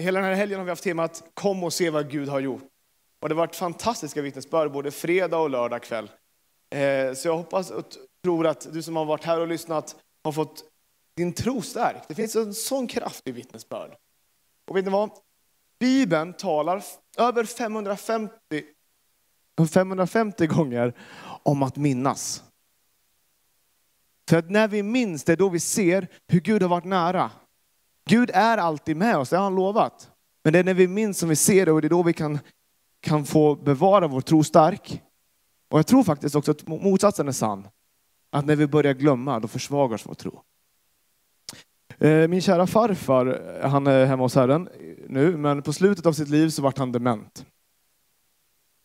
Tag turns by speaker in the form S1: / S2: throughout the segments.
S1: hela den här helgen har vi haft temat Kom och se vad Gud har gjort. Och det har varit fantastiska vittnesbörd både fredag och lördag kväll. Eh, så jag hoppas och tror att du som har varit här och lyssnat har fått din tro stärkt. Det finns en sån kraft i vittnesbörd. Och vet ni vad? Bibeln talar över 550, 550 gånger om att minnas. För att när vi minns, det är då vi ser hur Gud har varit nära. Gud är alltid med oss, det har han lovat. Men det är när vi minns som vi ser det och det är då vi kan, kan få bevara vår tro stark. Och jag tror faktiskt också att motsatsen är sann. Att när vi börjar glömma, då försvagas vår tro. Eh, min kära farfar, han är hemma hos Herren nu, men på slutet av sitt liv så vart han dement.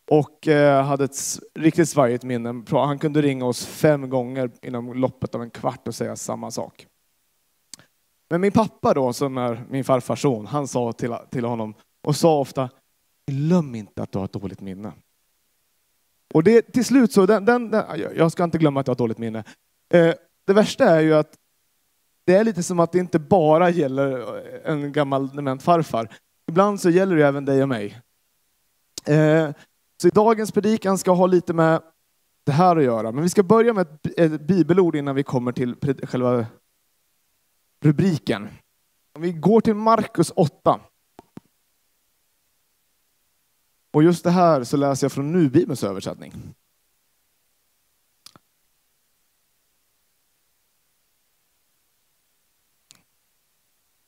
S1: Och eh, hade ett riktigt svajigt minne. Han kunde ringa oss fem gånger inom loppet av en kvart och säga samma sak. Men min pappa då, som är min farfars son, han sa till, till honom och sa ofta, glöm inte att du har ett dåligt minne. Och det till slut så, den, den, den, jag ska inte glömma att jag har ett dåligt minne. Eh, det värsta är ju att det är lite som att det inte bara gäller eh, en gammal dement farfar. Ibland så gäller det även dig och mig. Eh, så dagens predikan ska ha lite med det här att göra. Men vi ska börja med ett bibelord innan vi kommer till själva rubriken. Om vi går till Markus 8. Och just det här så läser jag från Nu-Bibelns översättning.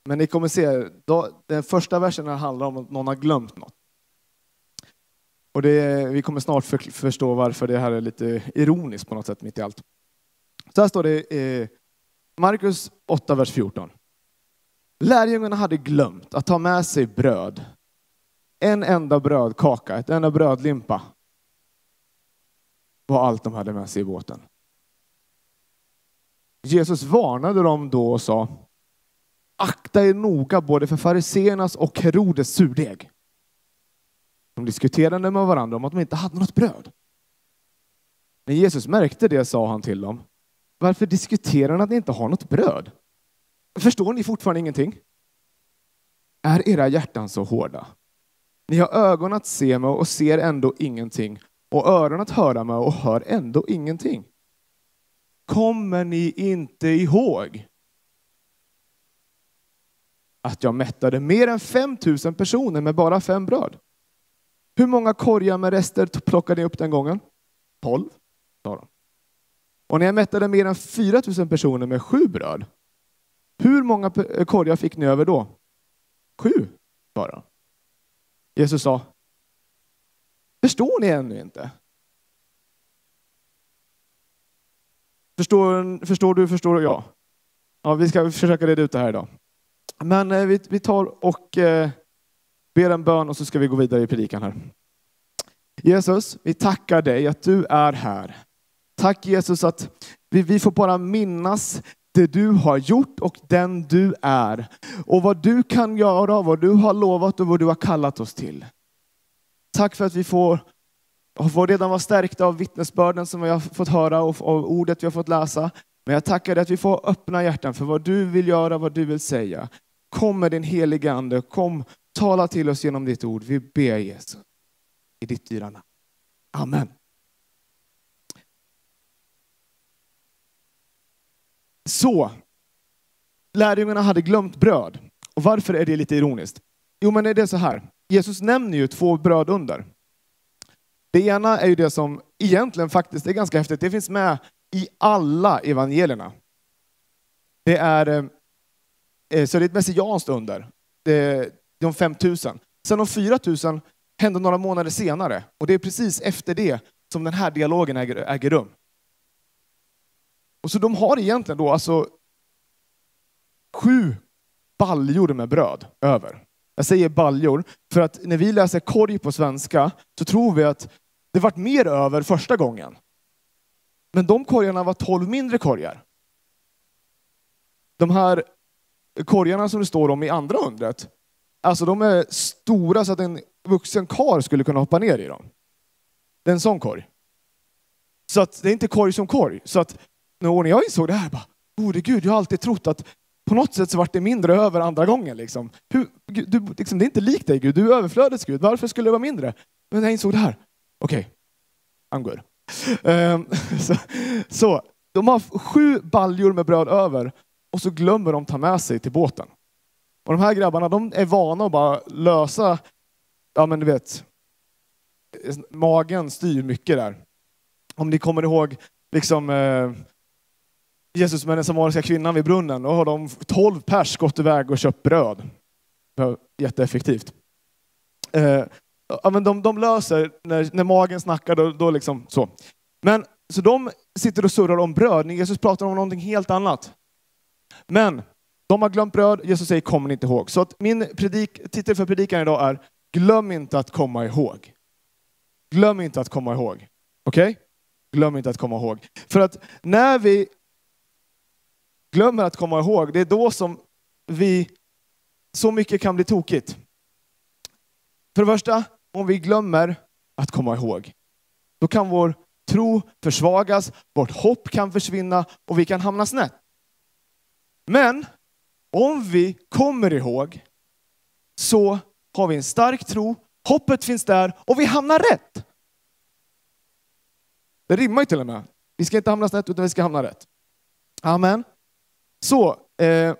S1: Men ni kommer se, den första versen handlar om att någon har glömt något. Och det, vi kommer snart för, förstå varför det här är lite ironiskt på något sätt mitt i allt. Så här står det i Markus 8, vers 14. Lärjungarna hade glömt att ta med sig bröd. En enda brödkaka, ett enda brödlimpa var allt de hade med sig i båten. Jesus varnade dem då och sa, akta er noga både för fariseernas och Herodes surdeg. De diskuterade med varandra om att de inte hade något bröd. När Jesus märkte det sa han till dem, varför diskuterar ni att ni inte har något bröd? Förstår ni fortfarande ingenting? Är era hjärtan så hårda? Ni har ögon att se med och ser ändå ingenting och öron att höra med och hör ändå ingenting. Kommer ni inte ihåg att jag mättade mer än 5000 personer med bara fem bröd? Hur många korgar med rester plockade ni upp den gången? Tolv, sa de. Och när jag mättade mer än 4 000 personer med sju bröd, hur många eh, korgar fick ni över då? Sju, bara. Jesus sa, förstår ni ännu inte? Förstår, förstår du, förstår jag? Ja, vi ska försöka reda ut det här idag. Men eh, vi, vi tar och eh, ber en bön och så ska vi gå vidare i predikan här. Jesus, vi tackar dig att du är här. Tack Jesus att vi, vi får bara minnas det du har gjort och den du är. Och vad du kan göra, vad du har lovat och vad du har kallat oss till. Tack för att vi får, får redan vara stärkta av vittnesbörden som vi har fått höra och av ordet vi har fått läsa. Men jag tackar dig att vi får öppna hjärtan för vad du vill göra, vad du vill säga. Kom med din heliga Ande, kom tala till oss genom ditt ord. Vi ber Jesus. I ditt dyra namn. Amen. Så, lärjungarna hade glömt bröd. Och varför är det lite ironiskt? Jo, men det är så här. Jesus nämner ju två bröd under. Det ena är ju det som egentligen faktiskt är ganska häftigt. Det finns med i alla evangelierna. Det är, eh, eh, så det är ett messianskt under. de 5000. Sen de 4000 hände några månader senare. Och det är precis efter det som den här dialogen äger, äger rum. Och så de har egentligen då alltså sju baljor med bröd över. Jag säger baljor för att när vi läser korg på svenska så tror vi att det vart mer över första gången. Men de korgarna var tolv mindre korgar. De här korgarna som det står om i andra undret, alltså de är stora så att en vuxen kar skulle kunna hoppa ner i dem. Det är en sån korg. Så att det är inte korg som korg. Så att när jag insåg det här, bara, gode gud, jag har alltid trott att på något sätt så vart det mindre över andra gången. Liksom. Hur, du, liksom, det är inte likt dig Gud, du är överflödets Gud. Varför skulle det vara mindre? Men jag insåg det här. Okej, okay. I'm good. Um, så, så, de har sju baljor med bröd över och så glömmer de ta med sig till båten. Och de här grabbarna, de är vana att bara lösa, ja men du vet, magen styr mycket där. Om ni kommer ihåg liksom eh, Jesus med den samariska kvinnan vid brunnen, då har de tolv pers gått iväg och köpt bröd. Jätteeffektivt. Eh, ja, men de, de löser, när, när magen snackar, då, då liksom så. Men så de sitter och surrar om bröd, när Jesus pratar om någonting helt annat. Men de har glömt bröd, Jesus säger kommer ni inte ihåg. Så att min predik, titel för predikan idag är glöm inte att komma ihåg. Glöm inte att komma ihåg. Okej? Okay? Glöm inte att komma ihåg. För att när vi glömmer att komma ihåg, det är då som vi, så mycket kan bli tokigt. För det första, om vi glömmer att komma ihåg, då kan vår tro försvagas, vårt hopp kan försvinna och vi kan hamna snett. Men om vi kommer ihåg så har vi en stark tro, hoppet finns där och vi hamnar rätt. Det rimmar ju till och med. Vi ska inte hamna snett utan vi ska hamna rätt. Amen. Så, eh,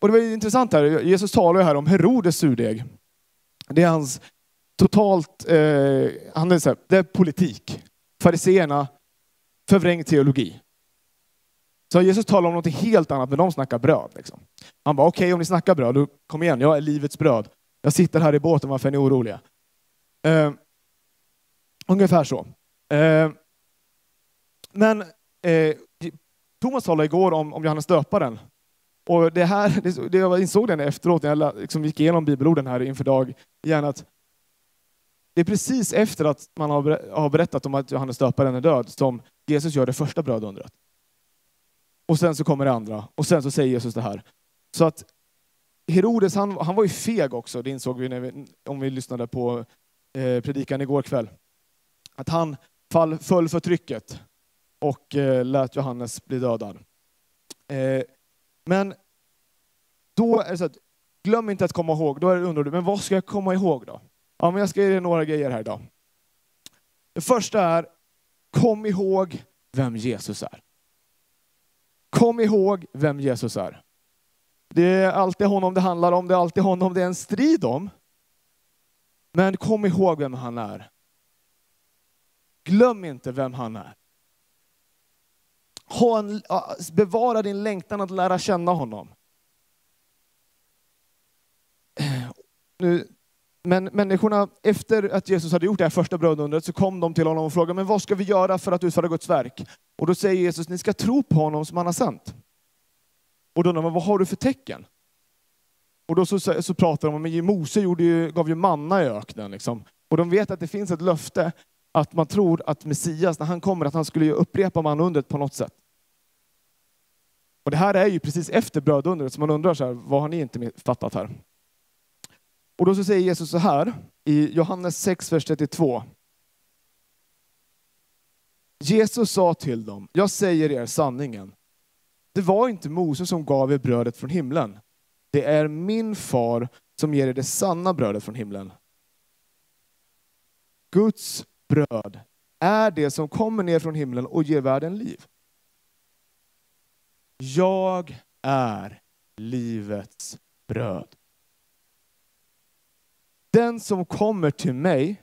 S1: och det var intressant här, Jesus talar ju här om Herodes surdeg. Det är hans totalt, eh, han är så här, det är politik. Fariseerna, förvrängd teologi. Så Jesus talar om något helt annat, men de snackar bröd. Liksom. Han bara, okej okay, om ni snackar bröd, då kom igen, jag är livets bröd. Jag sitter här i båten, varför är ni oroliga? Eh, ungefär så. Eh, men eh, Thomas talade igår om, om Johannes döparen. Och det här, det, det jag insåg den efteråt när jag liksom gick igenom bibelorden här inför dag igen, att det är precis efter att man har berättat om att Johannes döparen är död som Jesus gör det första brödundret. Och sen så kommer det andra och sen så säger Jesus det här. Så att Herodes, han, han var ju feg också, det insåg vi, vi om vi lyssnade på eh, predikan igår kväll. Att han fall, föll för trycket och eh, lät Johannes bli dödad. Eh, men då är det så att, glöm inte att komma ihåg, då är det undrar du, men vad ska jag komma ihåg då? Ja, men jag ska ge dig några grejer här idag. Det första är, kom ihåg vem Jesus är. Kom ihåg vem Jesus är. Det är alltid honom det handlar om, det är alltid honom det är en strid om. Men kom ihåg vem han är. Glöm inte vem han är. Ha en, bevara din längtan att lära känna honom. Eh, nu, men människorna, efter att Jesus hade gjort det här första brödundret, så kom de till honom och frågade, men vad ska vi göra för att utföra Guds verk? Och då säger Jesus, ni ska tro på honom som han har sänt. Och då undrar man, vad har du för tecken? Och då så, så pratar de om, men Mose gjorde ju, gav ju manna i öknen. Liksom. Och de vet att det finns ett löfte att man tror att Messias, när han kommer, att han skulle upprepa manundret på något sätt. Och det här är ju precis efter brödundret, så man undrar så här, vad har ni inte fattat här? Och då så säger Jesus så här i Johannes 6, vers 32. Jesus sa till dem, jag säger er sanningen. Det var inte Mose som gav er brödet från himlen. Det är min far som ger er det sanna brödet från himlen. Guds bröd är det som kommer ner från himlen och ger världen liv. Jag är livets bröd. Den som kommer till mig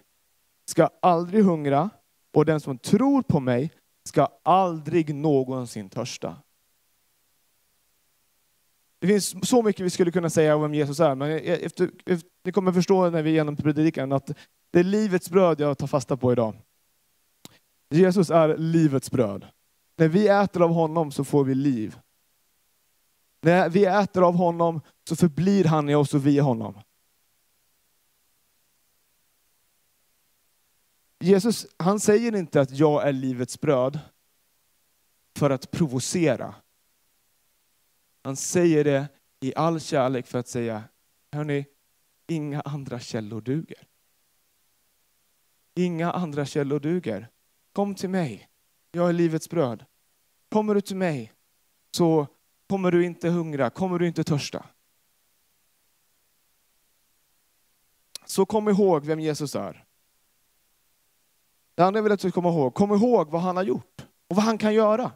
S1: ska aldrig hungra och den som tror på mig ska aldrig någonsin törsta. Det finns så mycket vi skulle kunna säga om vem Jesus är, men efter, efter, ni kommer förstå när vi genom predikan att det är livets bröd jag tar fasta på idag. Jesus är livets bröd. När vi äter av honom så får vi liv. När vi äter av honom så förblir han i oss och vi i honom. Jesus han säger inte att jag är livets bröd för att provocera. Han säger det i all kärlek för att säga, hörni, inga andra källor duger. Inga andra källor duger. Kom till mig, jag är livets bröd. Kommer du till mig så kommer du inte hungra, kommer du inte törsta. Så kom ihåg vem Jesus är. Det andra jag vill att du ska komma ihåg, kom ihåg vad han har gjort och vad han kan göra.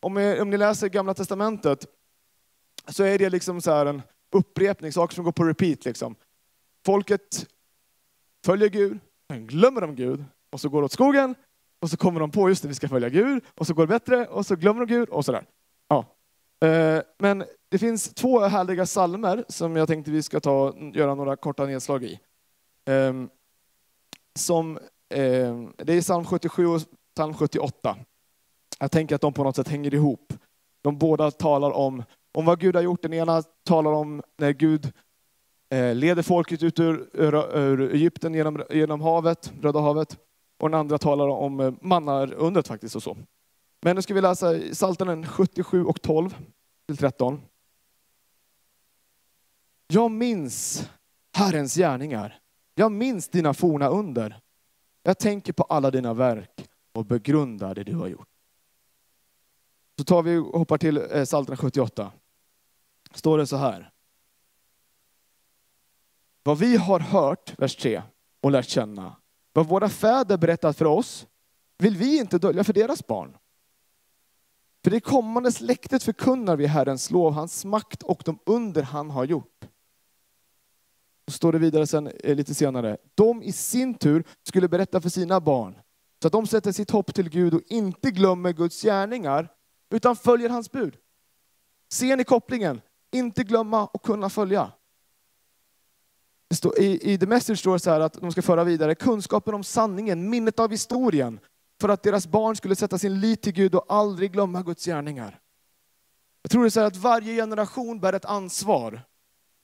S1: Om, ni, om ni läser Gamla Testamentet så är det liksom så en upprepning, saker som går på repeat. Liksom. Folket följer Gud, sen glömmer de Gud och så går det åt skogen och så kommer de på just det, vi ska följa Gud och så går det bättre och så glömmer de Gud och sådär. Ja. Eh, men det finns två härliga salmer som jag tänkte vi ska ta, göra några korta nedslag i. Ehm, som, ehm, det är psalm 77 och psalm 78. Jag tänker att de på något sätt hänger ihop. De båda talar om, om vad Gud har gjort. Den ena talar om när Gud Eh, leder folket ut ur, ur, ur Egypten genom, genom havet, Röda havet. Och den andra talar om eh, mannarundret. faktiskt och så. Men nu ska vi läsa Psaltaren 77 och 12 till 13. Jag minns Herrens gärningar. Jag minns dina forna under. Jag tänker på alla dina verk och begrundar det du har gjort. Så tar vi och hoppar till eh, Psaltaren 78. Står det så här. Vad vi har hört, vers 3, och lärt känna, vad våra fäder berättat för oss, vill vi inte dölja för deras barn. För det kommande släktet förkunnar vi Herrens lov, hans makt och de under han har gjort. Så står det vidare sen, eh, lite senare. De i sin tur skulle berätta för sina barn, så att de sätter sitt hopp till Gud och inte glömmer Guds gärningar, utan följer hans bud. Ser ni kopplingen? Inte glömma och kunna följa. I, I The Message står det så här att de ska föra vidare kunskapen om sanningen, minnet av historien, för att deras barn skulle sätta sin lit till Gud och aldrig glömma Guds gärningar. Jag tror det är så att varje generation bär ett ansvar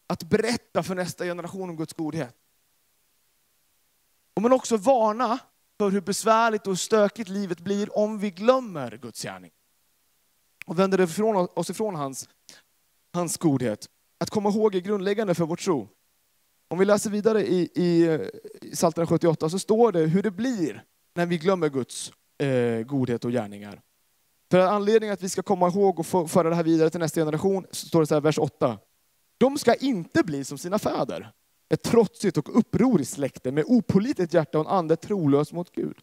S1: att berätta för nästa generation om Guds godhet. Och men också varna för hur besvärligt och stökigt livet blir om vi glömmer Guds gärning. Och vänder ifrån oss ifrån hans, hans godhet. Att komma ihåg är grundläggande för vår tro. Om vi läser vidare i, i, i Psaltaren 78 så står det hur det blir när vi glömmer Guds eh, godhet och gärningar. För anledningen att vi ska komma ihåg och föra det här vidare till nästa generation så står det så här, vers 8. De ska inte bli som sina fäder, ett trotsigt och upproriskt släkte med opolitligt hjärta och en ande trolös mot Gud.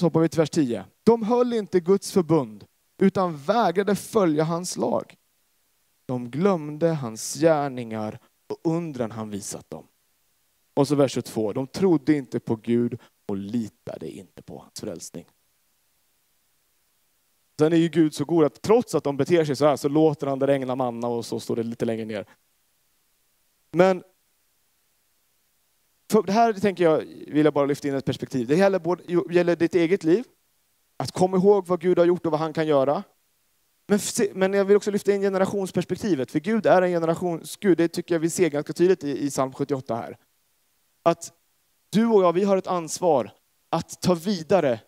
S1: Så hoppar vi till vers 10. De höll inte Guds förbund, utan vägrade följa hans lag. De glömde hans gärningar och undran han visat dem. Och så vers 22. De trodde inte på Gud och litade inte på hans frälsning. Sen är ju Gud så god att trots att de beter sig så här så låter han det regna manna och så står det lite längre ner. Men för det här tänker jag, vill jag bara lyfta in ett perspektiv. Det gäller, både, gäller ditt eget liv, att komma ihåg vad Gud har gjort och vad han kan göra. Men, men jag vill också lyfta in generationsperspektivet, för Gud är en generationsgud. Det tycker jag vi ser ganska tydligt i, i psalm 78 här. Att du och jag, vi har ett ansvar att ta vidare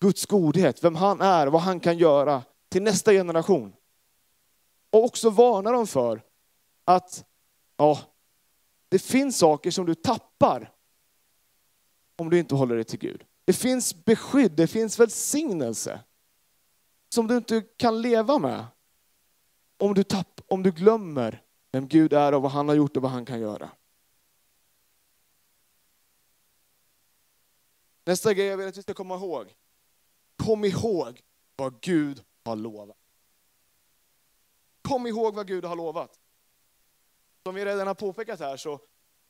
S1: Guds godhet, vem han är, vad han kan göra till nästa generation. Och också varna dem för att ja, det finns saker som du tappar om du inte håller dig till Gud. Det finns beskydd, det finns välsignelse som du inte kan leva med om du, tapp, om du glömmer vem Gud är och vad han har gjort och vad han kan göra. Nästa grej jag vill att vi ska komma ihåg. Kom ihåg vad Gud har lovat. Kom ihåg vad Gud har lovat. Som vi redan har påpekat här så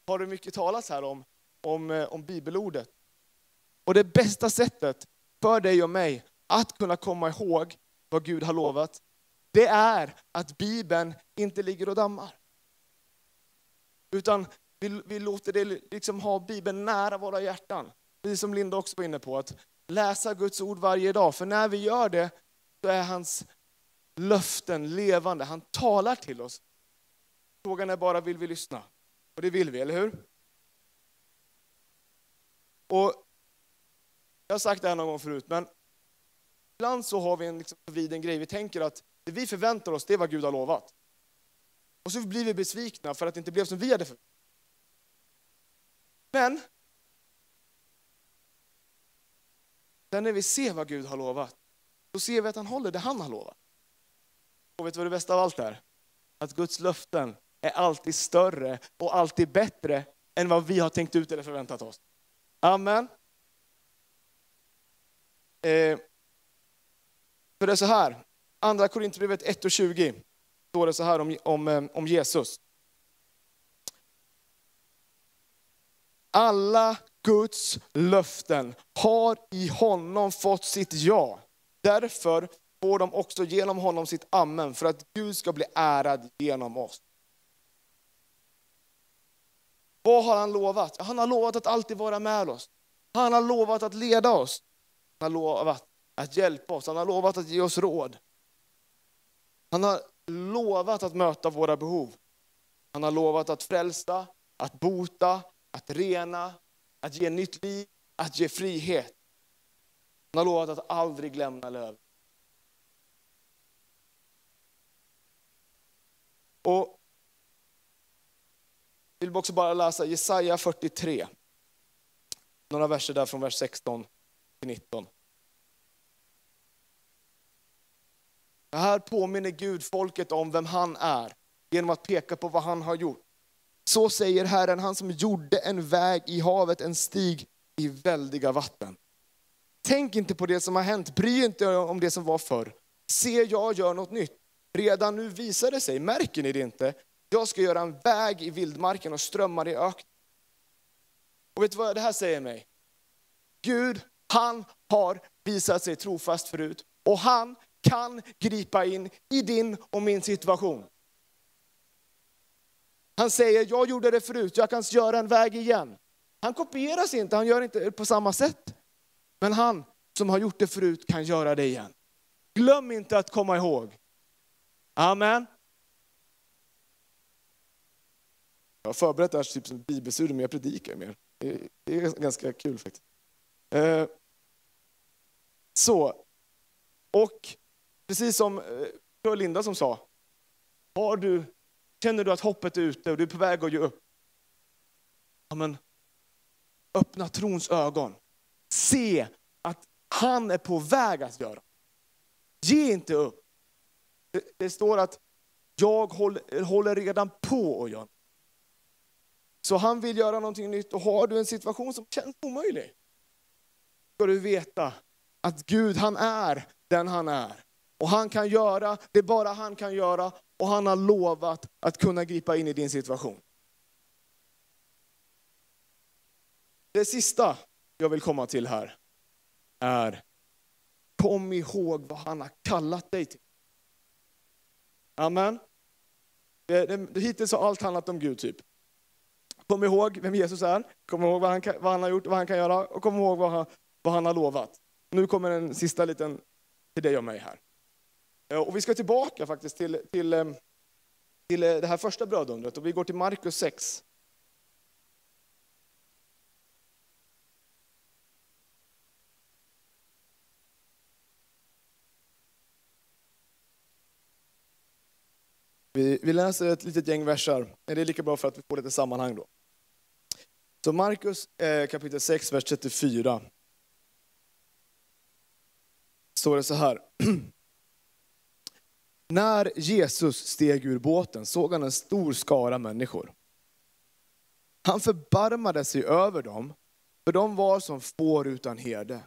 S1: har det mycket talats här om, om, eh, om bibelordet. Och det bästa sättet för dig och mig att kunna komma ihåg vad Gud har lovat, det är att Bibeln inte ligger och dammar. Utan vi, vi låter det liksom ha Bibeln nära våra hjärtan. Precis som Linda också var inne på, att läsa Guds ord varje dag. För när vi gör det, så är hans löften levande. Han talar till oss. Frågan är bara, vill vi lyssna? Och det vill vi, eller hur? Och jag har sagt det här någon gång förut, men ibland så har vi en liksom vid en grej. Vi tänker att det vi förväntar oss, det är vad Gud har lovat. Och så blir vi besvikna för att det inte blev som vi hade förväntat Men Sen när vi ser vad Gud har lovat, då ser vi att han håller det han har lovat. Och vet du vad det bästa av allt är? Att Guds löften är alltid större och alltid bättre än vad vi har tänkt ut eller förväntat oss. Amen. Eh, för det är så här, andra Korinthierbrevet 1 och 20 står det så här om, om, eh, om Jesus. Alla Guds löften har i honom fått sitt ja. Därför får de också genom honom sitt amen för att Gud ska bli ärad genom oss. Vad har han lovat? Han har lovat att alltid vara med oss. Han har lovat att leda oss. Han har lovat att hjälpa oss. Han har lovat att ge oss råd. Han har lovat att möta våra behov. Han har lovat att frälsa, att bota, att rena, att ge nytt liv, att ge frihet. Han har lovat att aldrig lämna löv. Och jag vill också bara läsa Jesaja 43. Några verser där från vers 16 till 19. Här påminner Gud folket om vem han är genom att peka på vad han har gjort. Så säger Herren, han som gjorde en väg i havet, en stig i väldiga vatten. Tänk inte på det som har hänt, bry inte om det som var förr. Se, jag gör något nytt. Redan nu visar det sig, märker ni det inte? Jag ska göra en väg i vildmarken och strömmar i öknen. Och vet du vad det här säger mig? Gud, han har visat sig trofast förut och han kan gripa in i din och min situation. Han säger, jag gjorde det förut, jag kan göra en väg igen. Han kopieras inte, han gör inte på samma sätt. Men han som har gjort det förut kan göra det igen. Glöm inte att komma ihåg. Amen. Jag har förberett det här typ som ett bibelstudium, men jag predikar mer. Det är ganska kul faktiskt. Eh, så, och precis som eh, Linda som sa, har du, känner du att hoppet är ute och du är på väg att ge upp? Ja, men, öppna trons ögon. Se att han är på väg att göra. Ge inte upp. Det, det står att jag håller, håller redan på att göra. Så han vill göra någonting nytt och har du en situation som känns omöjlig, ska du veta att Gud han är den han är. Och han kan göra det bara han kan göra och han har lovat att kunna gripa in i din situation. Det sista jag vill komma till här är, kom ihåg vad han har kallat dig till. Amen. Det, det, hittills har allt handlat om Gud typ. Kom ihåg vem Jesus är, kom ihåg vad han, vad han har gjort, vad han kan göra och kom ihåg vad han, vad han har lovat. Nu kommer en sista liten till dig och mig här. Eh, och vi ska tillbaka faktiskt till, till, eh, till eh, det här första brödundret och vi går till Markus 6. Vi, vi läser ett litet gäng versar, det är lika bra för att vi får lite sammanhang då. Så Markus eh, kapitel 6, vers 34. Står det så här. När Jesus steg ur båten såg han en stor skara människor. Han förbarmade sig över dem, för de var som får utan herde.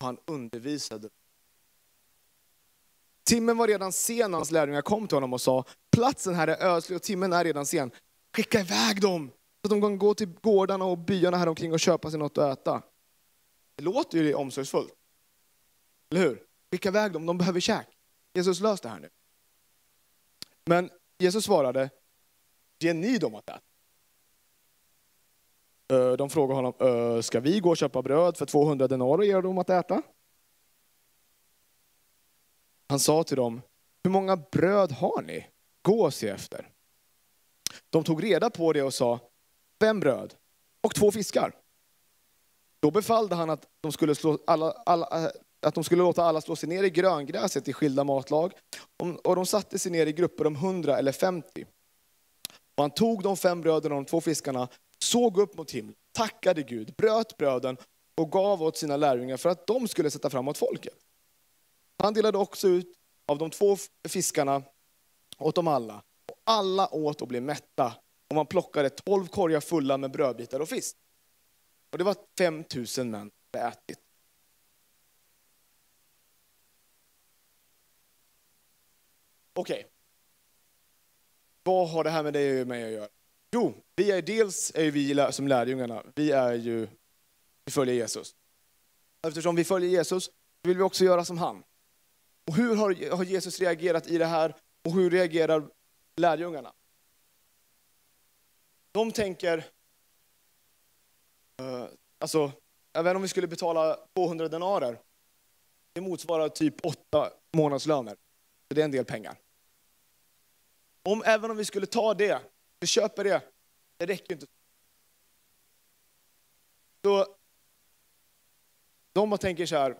S1: Han undervisade. Timmen var redan sen när hans lärjungar kom till honom och sa, platsen här är ödslig och timmen är redan sen. Skicka iväg dem så att de kan gå till gårdarna och byarna här omkring och köpa sig något att äta. Det låter ju omsorgsfullt. Eller hur? Skicka iväg dem, de behöver käk. Jesus lös det här nu. Men Jesus svarade, ge ni dem att äta. Eh, de frågade honom, eh, ska vi gå och köpa bröd för 200 denar och ge dem att äta? Han sa till dem, hur många bröd har ni? Gå och se efter. De tog reda på det och sa, fem bröd och två fiskar. Då befallde han att de skulle, slå alla, alla, eh, att de skulle låta alla slå sig ner i gröngräset i skilda matlag. Och de satte sig ner i grupper om hundra eller femtio. Och han tog de fem bröden och de två fiskarna, såg upp mot himlen, tackade Gud, bröt bröden och gav åt sina lärjungar för att de skulle sätta framåt folket. Han delade också ut av de två fiskarna åt dem alla. Och alla åt och blev mätta. Och man plockade tolv korgar fulla med brödbitar och fisk. Och det var 5000 män som hade ätit. Okej. Okay. Vad har det här med dig och mig att göra? Jo, vi är dels är vi som lärjungarna, vi är ju, vi följer Jesus. Eftersom vi följer Jesus vill vi också göra som han. Och hur har, har Jesus reagerat i det här och hur reagerar lärjungarna? De tänker, eh, alltså, även om vi skulle betala 200 denarer, det motsvarar typ åtta månadslöner. Så det är en del pengar. Om, även om vi skulle ta det, vi köper det, det räcker inte. Så de tänker så här,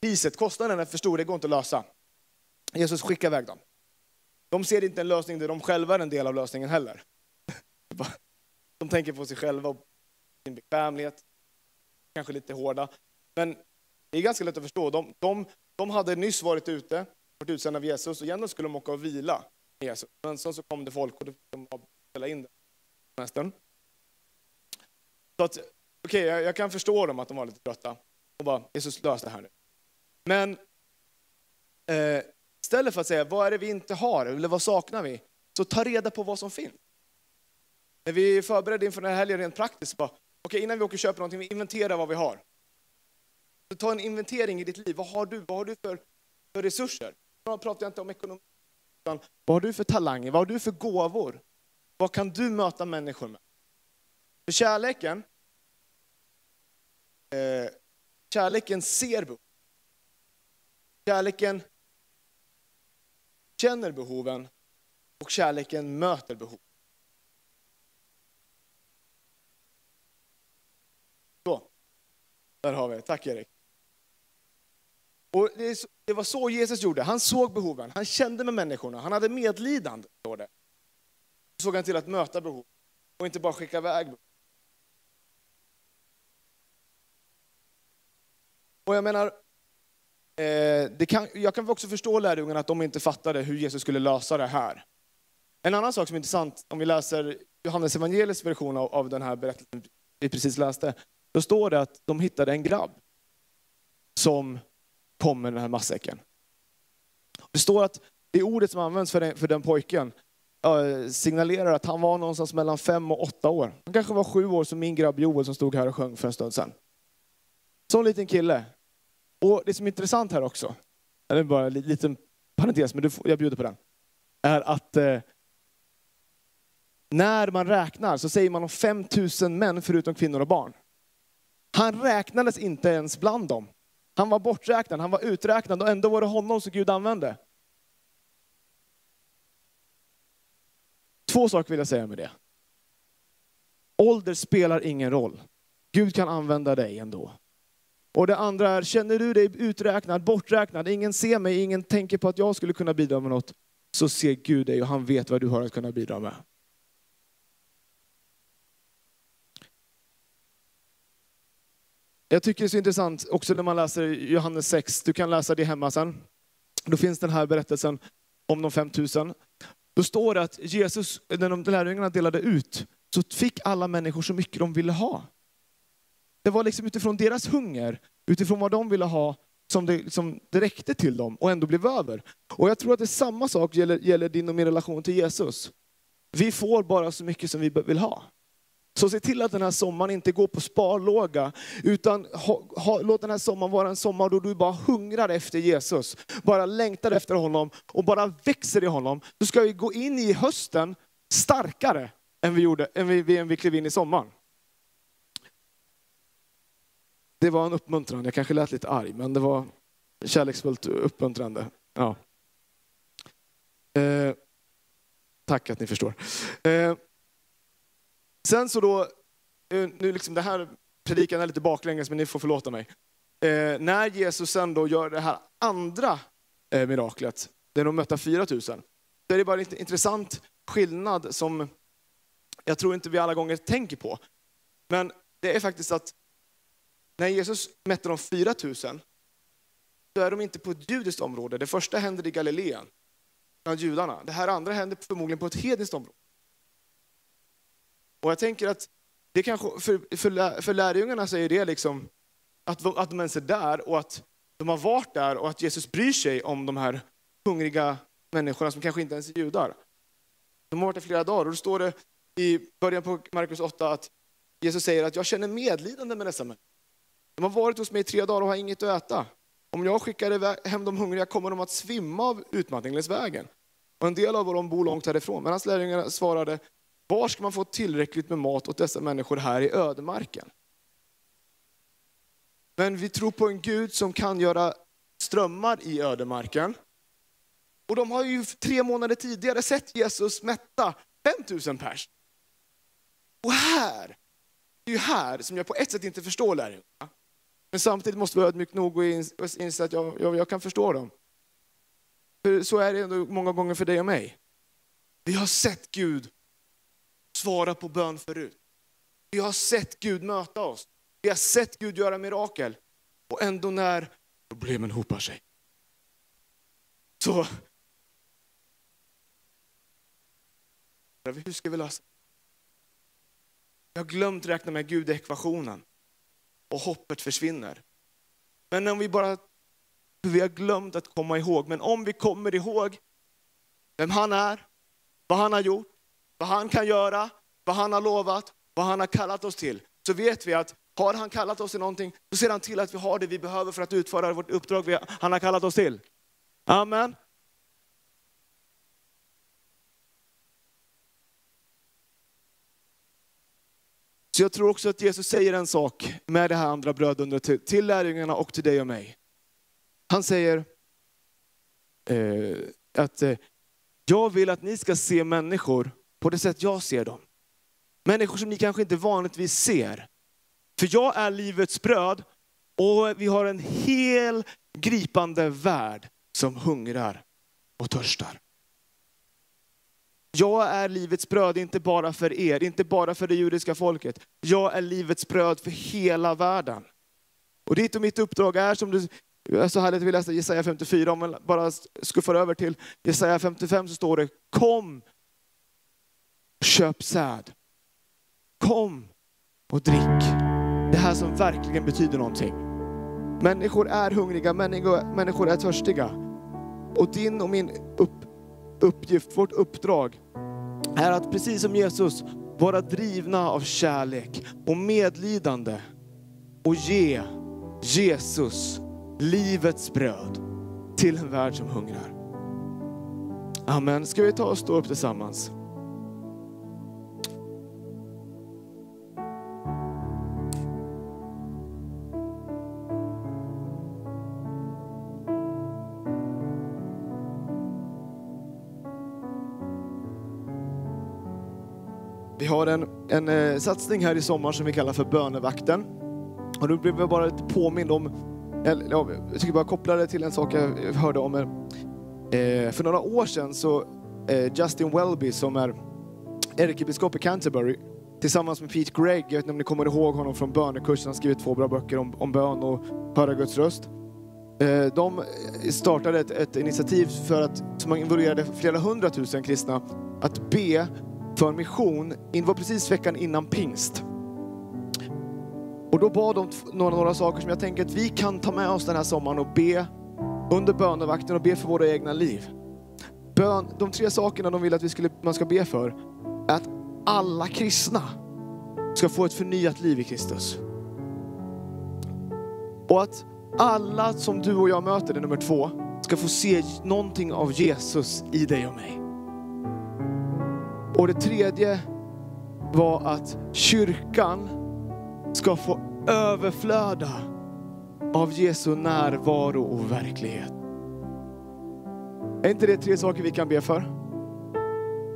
S1: priset, kostnaden är för stor, det går inte att lösa. Jesus skickar iväg dem. De ser inte en lösning där de själva är en del av lösningen heller. De tänker på sig själva och sin bekvämlighet, kanske lite hårda. Men det är ganska lätt att förstå. De, de, de hade nyss varit ute, varit utsända av Jesus och egentligen skulle de åka och vila med Jesus. Men sen så kom det folk och då fick de ställa in den semestern. Så att, okej, okay, jag, jag, kan förstå dem att de var lite trötta och bara, Jesus lös det här nu. Men eh, istället för att säga, vad är det vi inte har, eller vad saknar vi? Så ta reda på vad som finns. När vi förberedde inför den här helgen rent praktiskt, bara, okay, innan vi åker och köper någonting, vi inventerar vad vi har. Så ta en inventering i ditt liv. Vad har du? Vad har du för, för resurser? Då pratar jag inte om ekonomi. Utan vad har du för talanger? Vad har du för gåvor? Vad kan du möta människor med? För kärleken, eh, kärleken ser behov. Kärleken känner behoven och kärleken möter behov. Så, där har vi det. Tack Erik. Och det det var så Jesus gjorde. Han såg behoven, han kände med människorna, han hade medlidande. Så såg han till att möta behov och inte bara skicka iväg behov. Och jag menar, eh, det kan, jag kan också förstå lärjungarna att de inte fattade hur Jesus skulle lösa det här. En annan sak som är intressant, om vi läser Johannes evangeliets version av, av den här berättelsen vi precis läste, då står det att de hittade en grabb som kommer den här matsäcken. Det står att det ordet som används för den, för den pojken signalerar att han var någonstans mellan fem och åtta år. Han kanske var sju år som min grabb Joel som stod här och sjöng för en stund sedan. Sån liten kille. Och det som är intressant här också, det är bara en liten parentes, men jag bjuder på den, är att eh, när man räknar så säger man om 5000 män förutom kvinnor och barn. Han räknades inte ens bland dem. Han var borträknad, han var uträknad och ändå var det honom som Gud använde. Två saker vill jag säga med det. Ålder spelar ingen roll. Gud kan använda dig ändå. Och det andra är, känner du dig uträknad, borträknad, ingen ser mig, ingen tänker på att jag skulle kunna bidra med något, så ser Gud dig och han vet vad du har att kunna bidra med. Jag tycker det är så intressant också när man läser Johannes 6, du kan läsa det hemma sen. Då finns den här berättelsen om de 5000. Då står det att Jesus, när de lärjungarna delade ut, så fick alla människor så mycket de ville ha. Det var liksom utifrån deras hunger, utifrån vad de ville ha, som det, som det räckte till dem och ändå blev över. Och jag tror att det är samma sak gäller, gäller din och min relation till Jesus. Vi får bara så mycket som vi vill ha. Så se till att den här sommaren inte går på sparlåga, utan ha, ha, låt den här sommaren vara en sommar då du bara hungrar efter Jesus, bara längtar efter honom och bara växer i honom. Då ska vi gå in i hösten starkare än vi, gjorde, än vi, än vi klev in i sommaren. Det var en uppmuntran, jag kanske lät lite arg, men det var kärleksfullt uppmuntrande. Ja. Eh, tack att ni förstår. Eh, Sen så då, eh, nu liksom det här predikan är lite baklänges men ni får förlåta mig. Eh, när Jesus sen då gör det här andra eh, miraklet, där de möter 4000, så är det bara en intressant skillnad som jag tror inte vi alla gånger tänker på. Men det är faktiskt att när Jesus mätte de 4000, så är de inte på ett judiskt område. Det första händer i Galileen, bland judarna. Det här andra händer förmodligen på ett hedniskt område. Och jag tänker att det kanske, för, för, för lärjungarna så är det liksom att, att de ens är där och att de har varit där och att Jesus bryr sig om de här hungriga människorna som kanske inte ens är judar. De har varit där flera dagar och då står det i början på Markus 8 att Jesus säger att jag känner medlidande med dessa människor. De har varit hos mig i tre dagar och har inget att äta. Om jag skickar hem de hungriga kommer de att svimma av utmattning längs vägen. Och en del av dem bor långt härifrån. Men hans lärjungar svarade, var ska man få tillräckligt med mat åt dessa människor här i ödemarken? Men vi tror på en Gud som kan göra strömmar i ödemarken. Och de har ju tre månader tidigare sett Jesus mätta 5000 pers. Och här, det är ju här som jag på ett sätt inte förstår lärjungarna. Men samtidigt måste vi vara ödmjuka nog och inse att jag, jag, jag, kan förstå dem. För så är det ändå många gånger för dig och mig. Vi har sett Gud svara på bön förut. Vi har sett Gud möta oss. Vi har sett Gud göra mirakel. Och ändå när problemen hopar sig, så... Hur ska vi lösa Vi har glömt räkna med Gud i ekvationen och hoppet försvinner. Men om vi bara, vi har glömt att komma ihåg, men om vi kommer ihåg vem han är, vad han har gjort, vad han kan göra, vad han har lovat, vad han har kallat oss till, så vet vi att har han kallat oss till någonting, så ser han till att vi har det vi behöver för att utföra vårt uppdrag han har kallat oss till. Amen. Så jag tror också att Jesus säger en sak med det här andra brödundret till, till lärjungarna och till dig och mig. Han säger eh, att eh, jag vill att ni ska se människor på det sätt jag ser dem. Människor som ni kanske inte vanligtvis ser. För jag är livets bröd och vi har en hel gripande värld som hungrar och törstar. Jag är livets bröd, inte bara för er, inte bara för det judiska folket. Jag är livets bröd för hela världen. Och ditt och mitt uppdrag är, som du så härligt vi läste Jesaja 54, om man bara skuffar över till Jesaja 55 så står det, kom, köp säd. Kom och drick. Det här som verkligen betyder någonting. Människor är hungriga, människor, människor är törstiga. Och din och min upp, uppgift, vårt uppdrag, är att precis som Jesus vara drivna av kärlek och medlidande och ge Jesus livets bröd till en värld som hungrar. Amen. Ska vi ta och stå upp tillsammans? Har en, en eh, satsning här i sommar som vi kallar för Bönevakten. Och då blev jag bara lite påmind om, eller, ja, jag tycker bara koppla det till en sak jag hörde om. Eh, för några år sedan så eh, Justin Welby som är ärkebiskop i Canterbury tillsammans med Pete Gregg, jag vet inte om ni kommer ihåg honom från bönekursen, han har skrivit två bra böcker om, om bön och höra Guds röst. Eh, de startade ett, ett, initiativ för att, som involverade flera hundratusen kristna att be för mission. Det var precis veckan innan pingst. Och då bad de några, några saker som jag tänker att vi kan ta med oss den här sommaren och be under bönevakten och be för våra egna liv. Bön, de tre sakerna de vill att vi skulle, man ska be för är att alla kristna ska få ett förnyat liv i Kristus. Och att alla som du och jag möter, det är nummer två, ska få se någonting av Jesus i dig och mig. Och det tredje var att kyrkan ska få överflöda av Jesu närvaro och verklighet. Är inte det tre saker vi kan be för?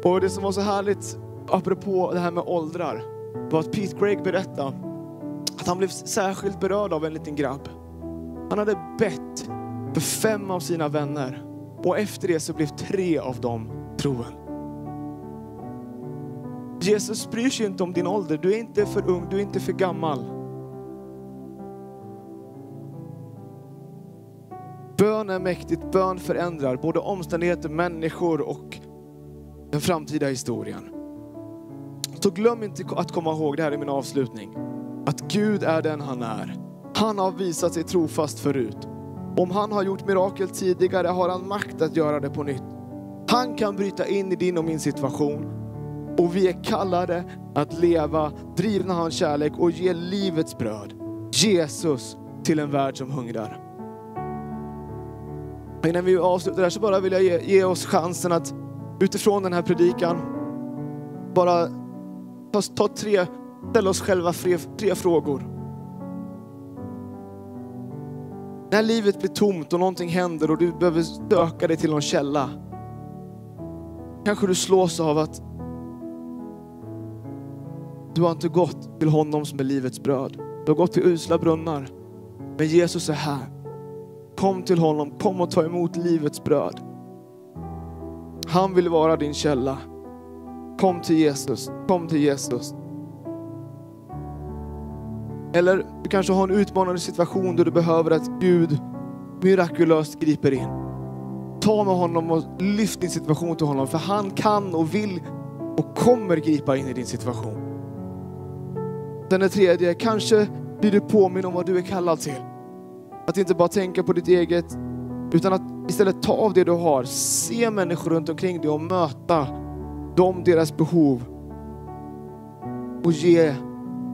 S1: Och det som var så härligt, apropå det här med åldrar, var att Pete Gregg berättade att han blev särskilt berörd av en liten grabb. Han hade bett för fem av sina vänner och efter det så blev tre av dem troende. Jesus bryr sig inte om din ålder. Du är inte för ung, du är inte för gammal. bön är mäktigt, bön förändrar både omständigheter, människor och den framtida historien. Så glöm inte att komma ihåg det här i min avslutning. Att Gud är den han är. Han har visat sig trofast förut. Om han har gjort mirakel tidigare har han makt att göra det på nytt. Han kan bryta in i din och min situation. Och vi är kallade att leva drivna av hans kärlek och ge livets bröd, Jesus, till en värld som hungrar. Innan vi avslutar här så bara vill jag ge, ge oss chansen att utifrån den här predikan bara ta, ta tre, ställa oss själva tre, tre frågor. När livet blir tomt och någonting händer och du behöver söka dig till någon källa. Kanske du slås av att du har inte gått till honom som är livets bröd. Du har gått till usla brunnar. Men Jesus är här. Kom till honom, kom och ta emot livets bröd. Han vill vara din källa. Kom till Jesus, kom till Jesus. Eller du kanske har en utmanande situation där du behöver att Gud mirakulöst griper in. Ta med honom och lyft din situation till honom, för han kan och vill och kommer gripa in i din situation. Den är tredje, kanske blir du påminn om vad du är kallad till. Att inte bara tänka på ditt eget, utan att istället ta av det du har, se människor runt omkring dig och möta dem, deras behov och ge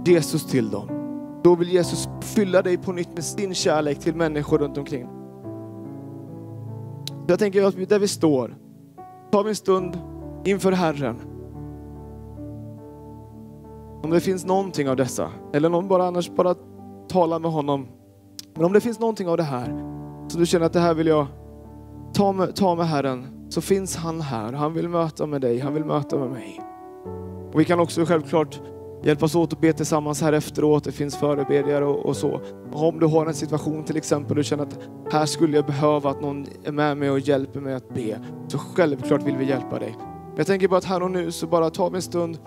S1: Jesus till dem. Då vill Jesus fylla dig på nytt med sin kärlek till människor runt omkring. Jag tänker att där vi står, tar vi en stund inför Herren. Om det finns någonting av dessa, eller någon bara annars bara tala med honom. Men om det finns någonting av det här, så du känner att det här vill jag ta med, ta med Herren, så finns han här. Han vill möta med dig, han vill möta med mig. Och vi kan också självklart hjälpas åt att be tillsammans här efteråt. Det finns förebedjare och, och, så. Och om du har en situation till exempel och du känner att här skulle jag behöva att någon är med mig och hjälper mig att be. Så självklart vill vi hjälpa dig. Men jag tänker bara att här och nu så bara tar vi en stund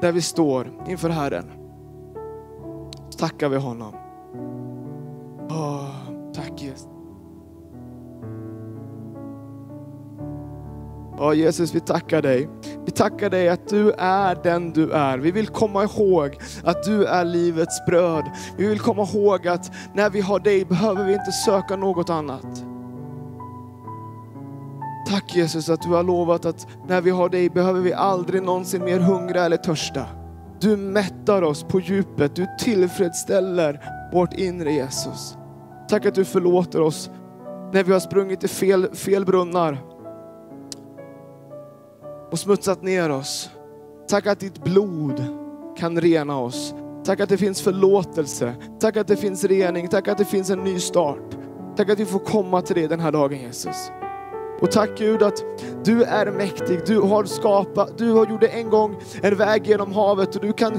S1: där vi står inför Herren. Så tackar vi honom. Oh, tack Jesus. Ja, Jesus, vi tackar dig. Vi tackar dig att du är den du är. Vi vill komma ihåg att du är livets bröd. Vi vill komma ihåg att när vi har dig behöver vi inte söka något annat. Tack Jesus att du har lovat att när vi har dig behöver vi aldrig någonsin mer hungra eller törsta. Du mättar oss på djupet, du tillfredsställer vårt inre Jesus. Tack att du förlåter oss när vi har sprungit i fel, fel brunnar och smutsat ner oss. Tack att ditt blod kan rena oss. Tack att det finns förlåtelse. Tack att det finns rening. Tack att det finns en ny start. Tack att vi får komma till dig den här dagen Jesus. Och tack Gud att du är mäktig. Du har skapat, du har gjort en gång en väg genom havet och du kan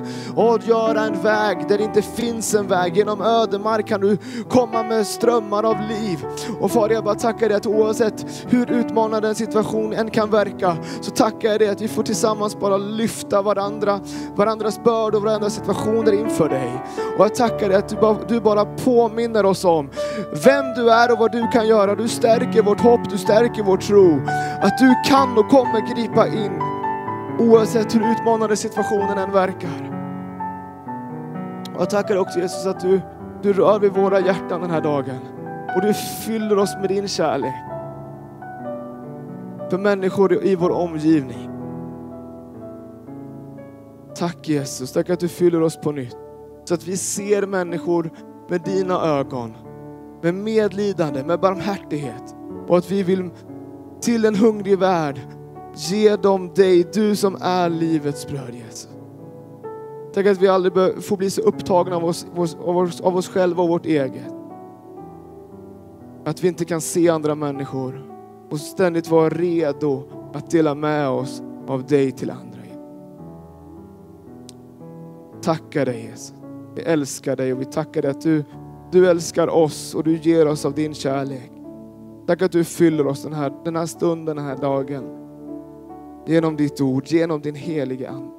S1: göra en väg där det inte finns en väg. Genom ödemark kan du komma med strömmar av liv. Och Fader jag bara tackar dig att oavsett hur utmanande en situation än kan verka så tackar jag dig att vi får tillsammans bara lyfta varandra, varandras bördor och varandras situationer inför dig. Och jag tackar dig att du bara, du bara påminner oss om vem du är och vad du kan göra. Du stärker vårt hopp, du stärker vår tro. Att du kan och kommer gripa in oavsett hur utmanande situationen än verkar. Och jag tackar också Jesus att du, du rör vid våra hjärtan den här dagen. Och du fyller oss med din kärlek. För människor i vår omgivning. Tack Jesus, tack att du fyller oss på nytt. Så att vi ser människor med dina ögon. Med medlidande, med barmhärtighet. Och att vi vill till en hungrig värld. Ge dem dig, du som är livets bröd Jesus. Tack att vi aldrig får bli så upptagna av oss, av, oss, av oss själva och vårt eget. Att vi inte kan se andra människor och ständigt vara redo att dela med oss av dig till andra. Tackar dig Jesus. Vi älskar dig och vi tackar dig att du, du älskar oss och du ger oss av din kärlek. Tack att du fyller oss den här, den här stunden, den här dagen. Genom ditt ord, genom din heliga Ande.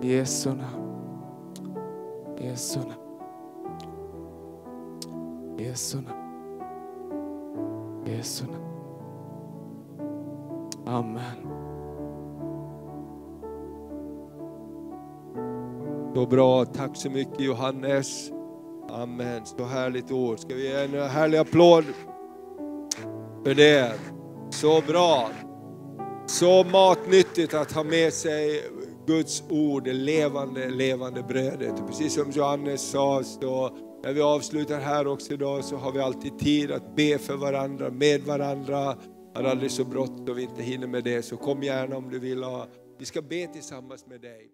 S1: Jesu namn. Jesu namn. Jesu namn. Jesu namn. Amen.
S2: Så bra, tack så mycket Johannes. Amen, så härligt ord. Ska vi ge en härlig applåd för det? Så bra. Så matnyttigt att ha med sig Guds ord, det levande, levande brödet. Precis som Johannes sa, så när vi avslutar här också idag så har vi alltid tid att be för varandra, med varandra. Har aldrig så bråttom vi inte hinner med det, så kom gärna om du vill. Ha. Vi ska be tillsammans med dig.